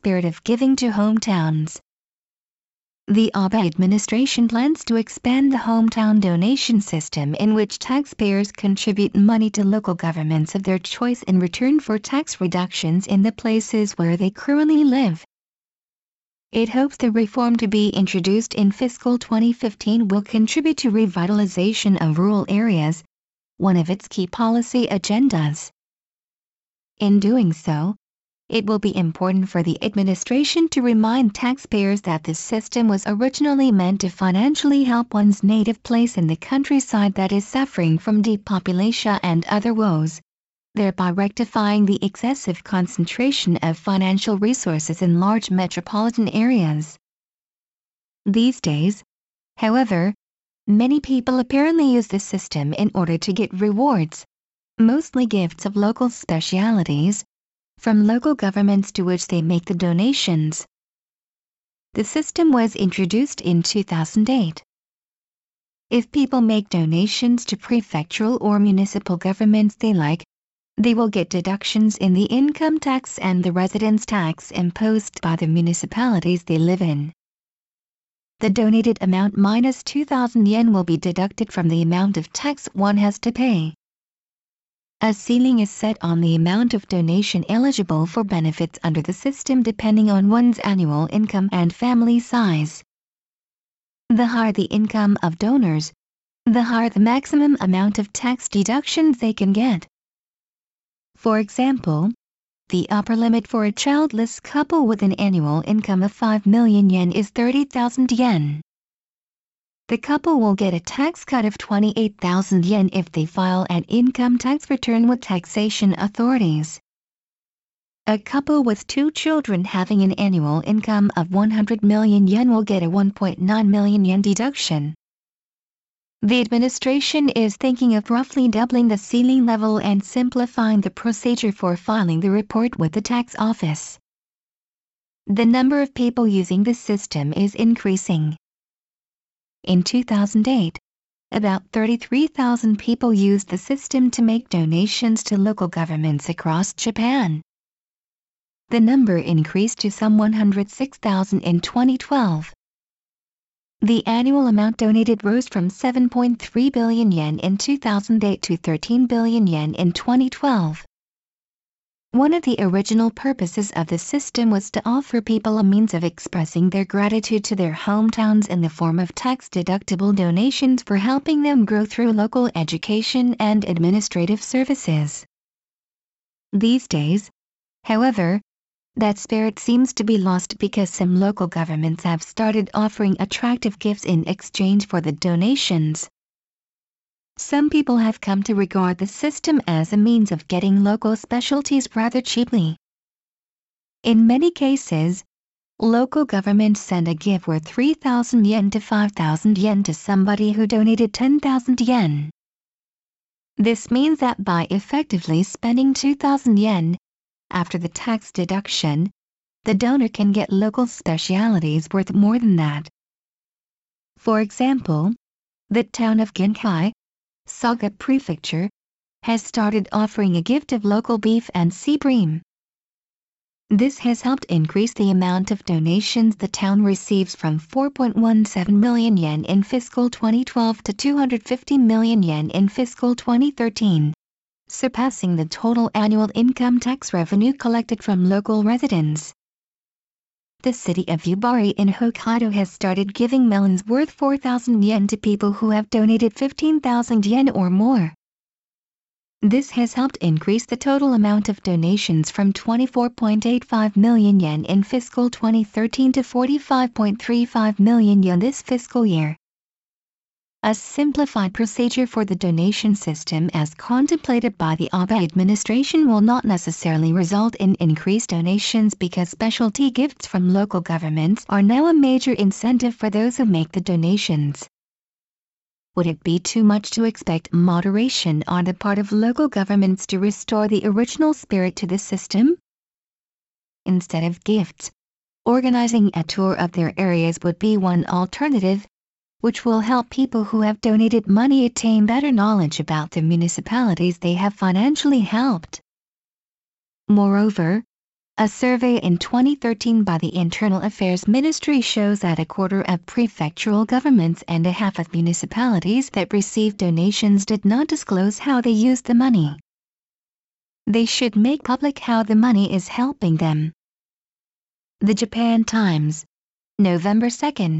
spirit of giving to hometowns. The Abe administration plans to expand the hometown donation system in which taxpayers contribute money to local governments of their choice in return for tax reductions in the places where they currently live. It hopes the reform to be introduced in fiscal 2015 will contribute to revitalization of rural areas, one of its key policy agendas. In doing so, it will be important for the administration to remind taxpayers that this system was originally meant to financially help one's native place in the countryside that is suffering from depopulation and other woes, thereby rectifying the excessive concentration of financial resources in large metropolitan areas. These days, however, many people apparently use this system in order to get rewards, mostly gifts of local specialities, from local governments to which they make the donations. The system was introduced in 2008. If people make donations to prefectural or municipal governments they like, they will get deductions in the income tax and the residence tax imposed by the municipalities they live in. The donated amount minus 2,000 yen will be deducted from the amount of tax one has to pay. A ceiling is set on the amount of donation eligible for benefits under the system depending on one's annual income and family size. The higher the income of donors, the higher the maximum amount of tax deductions they can get. For example, the upper limit for a childless couple with an annual income of 5 million yen is 30,000 yen the couple will get a tax cut of 28,000 yen if they file an income tax return with taxation authorities. A couple with two children having an annual income of 100 million yen will get a 1.9 million yen deduction. The administration is thinking of roughly doubling the ceiling level and simplifying the procedure for filing the report with the tax office. The number of people using this system is increasing. In 2008, about 33,000 people used the system to make donations to local governments across Japan. The number increased to some 106,000 in 2012. The annual amount donated rose from 7.3 billion yen in 2008 to 13 billion yen in 2012. One of the original purposes of the system was to offer people a means of expressing their gratitude to their hometowns in the form of tax-deductible donations for helping them grow through local education and administrative services. These days, however, that spirit seems to be lost because some local governments have started offering attractive gifts in exchange for the donations. Some people have come to regard the system as a means of getting local specialties rather cheaply. In many cases, local governments send a gift worth 3,000 yen to 5,000 yen to somebody who donated 10,000 yen. This means that by effectively spending 2,000 yen, after the tax deduction, the donor can get local specialities worth more than that. For example, the town of Genkai, Saga Prefecture, has started offering a gift of local beef and sea bream. This has helped increase the amount of donations the town receives from 4.17 million yen in fiscal 2012 to 250 million yen in fiscal 2013, surpassing the total annual income tax revenue collected from local residents the city of Yubari in Hokkaido has started giving melons worth 4,000 yen to people who have donated 15,000 yen or more. This has helped increase the total amount of donations from 24.85 million yen in fiscal 2013 to 45.35 million yen this fiscal year. A simplified procedure for the donation system as contemplated by the Abe administration will not necessarily result in increased donations because specialty gifts from local governments are now a major incentive for those who make the donations. Would it be too much to expect moderation on the part of local governments to restore the original spirit to the system? Instead of gifts, organizing a tour of their areas would be one alternative, which will help people who have donated money attain better knowledge about the municipalities they have financially helped. Moreover, A survey in 2013 by the Internal Affairs Ministry shows that a quarter of prefectural governments and a half of municipalities that received donations did not disclose how they used the money. They should make public how the money is helping them. The Japan Times, November 2nd.